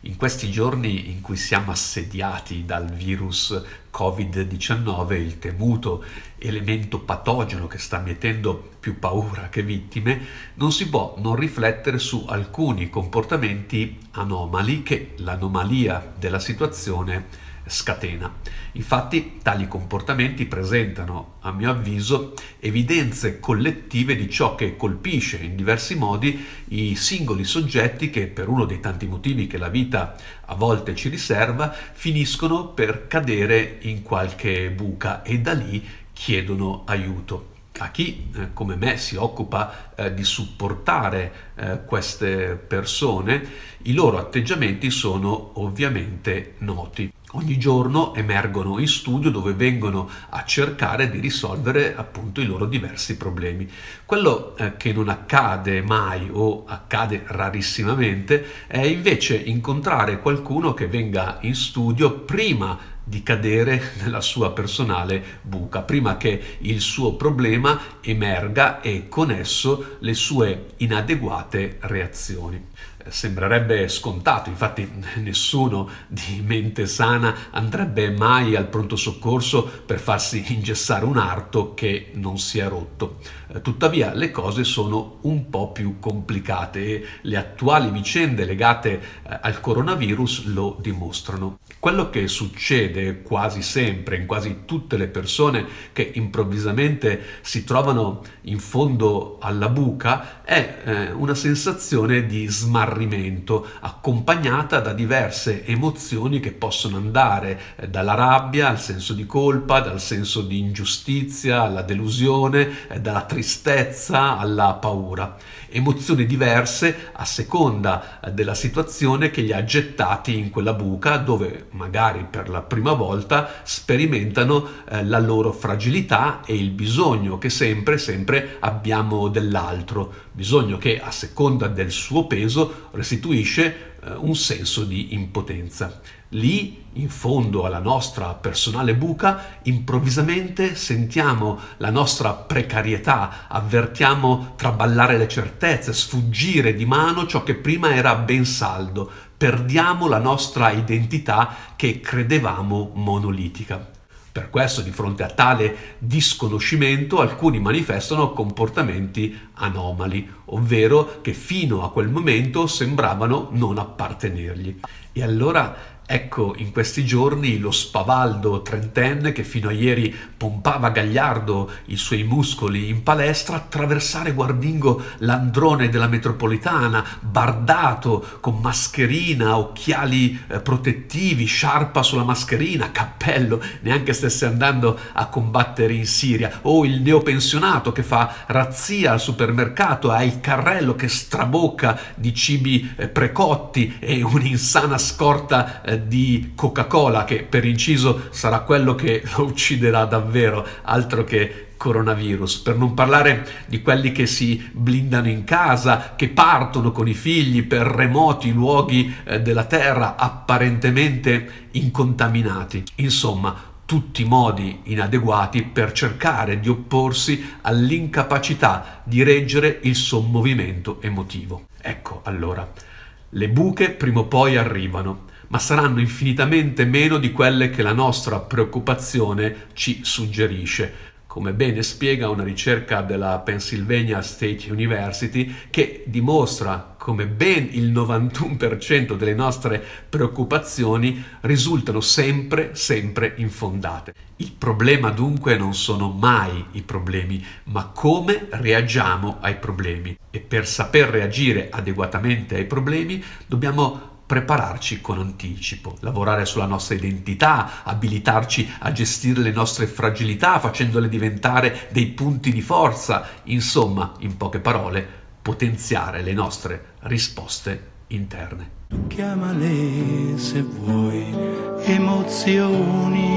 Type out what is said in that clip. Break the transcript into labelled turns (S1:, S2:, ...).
S1: In questi giorni in cui siamo assediati dal virus Covid-19, il temuto elemento patogeno che sta mietendo più paura che vittime, non si può non riflettere su alcuni comportamenti anomali che l'anomalia della situazione scatena. Infatti tali comportamenti presentano, a mio avviso, evidenze collettive di ciò che colpisce in diversi modi i singoli soggetti che, per uno dei tanti motivi che la vita a volte ci riserva, finiscono per cadere in qualche buca e da lì chiedono aiuto a chi eh, come me si occupa eh, di supportare eh, queste persone, i loro atteggiamenti sono ovviamente noti ogni giorno emergono in studio dove vengono a cercare di risolvere appunto i loro diversi problemi. Quello eh, che non accade mai o accade rarissimamente è invece incontrare qualcuno che venga in studio prima di cadere nella sua personale buca, prima che il suo problema emerga e con esso le sue inadeguate reazioni sembrerebbe scontato, infatti nessuno di mente sana andrebbe mai al pronto soccorso per farsi ingessare un arto che non si è rotto. Eh, tuttavia le cose sono un po' più complicate e le attuali vicende legate eh, al coronavirus lo dimostrano. Quello che succede quasi sempre in quasi tutte le persone che improvvisamente si trovano in fondo alla buca è eh, una sensazione di smarrimento accompagnata da diverse emozioni che possono andare eh, dalla rabbia al senso di colpa, dal senso di ingiustizia alla delusione, eh, dalla tristezza alla paura. Emozioni diverse a seconda eh, della situazione che li ha gettati in quella buca dove magari per la prima volta sperimentano eh, la loro fragilità e il bisogno che sempre, sempre abbiamo dell'altro, bisogno che a seconda del suo peso restituisce un senso di impotenza. Lì, in fondo alla nostra personale buca, improvvisamente sentiamo la nostra precarietà, avvertiamo traballare le certezze, sfuggire di mano ciò che prima era ben saldo, perdiamo la nostra identità che credevamo monolitica. Per questo, di fronte a tale disconoscimento, alcuni manifestano comportamenti anomali, ovvero che fino a quel momento sembravano non appartenergli. E allora Ecco in questi giorni lo spavaldo trentenne che fino a ieri pompava gagliardo i suoi muscoli in palestra attraversare guardingo l'androne della metropolitana, bardato con mascherina, occhiali eh, protettivi, sciarpa sulla mascherina, cappello, neanche stesse andando a combattere in Siria, o il neopensionato che fa razzia al supermercato, ha il carrello che strabocca di cibi eh, precotti e un'insana scorta eh, di Coca-Cola, che per inciso sarà quello che lo ucciderà davvero, altro che coronavirus, per non parlare di quelli che si blindano in casa, che partono con i figli per remoti luoghi eh, della terra apparentemente incontaminati. Insomma, tutti modi inadeguati per cercare di opporsi all'incapacità di reggere il sommovimento emotivo. Ecco allora, le buche prima o poi arrivano ma saranno infinitamente meno di quelle che la nostra preoccupazione ci suggerisce, come bene spiega una ricerca della Pennsylvania State University che dimostra come ben il 91% delle nostre preoccupazioni risultano sempre, sempre infondate. Il problema dunque non sono mai i problemi, ma come reagiamo ai problemi. E per saper reagire adeguatamente ai problemi dobbiamo prepararci con anticipo, lavorare sulla nostra identità, abilitarci a gestire le nostre fragilità facendole diventare dei punti di forza, insomma, in poche parole, potenziare le nostre risposte interne.
S2: Chiamale se vuoi emozioni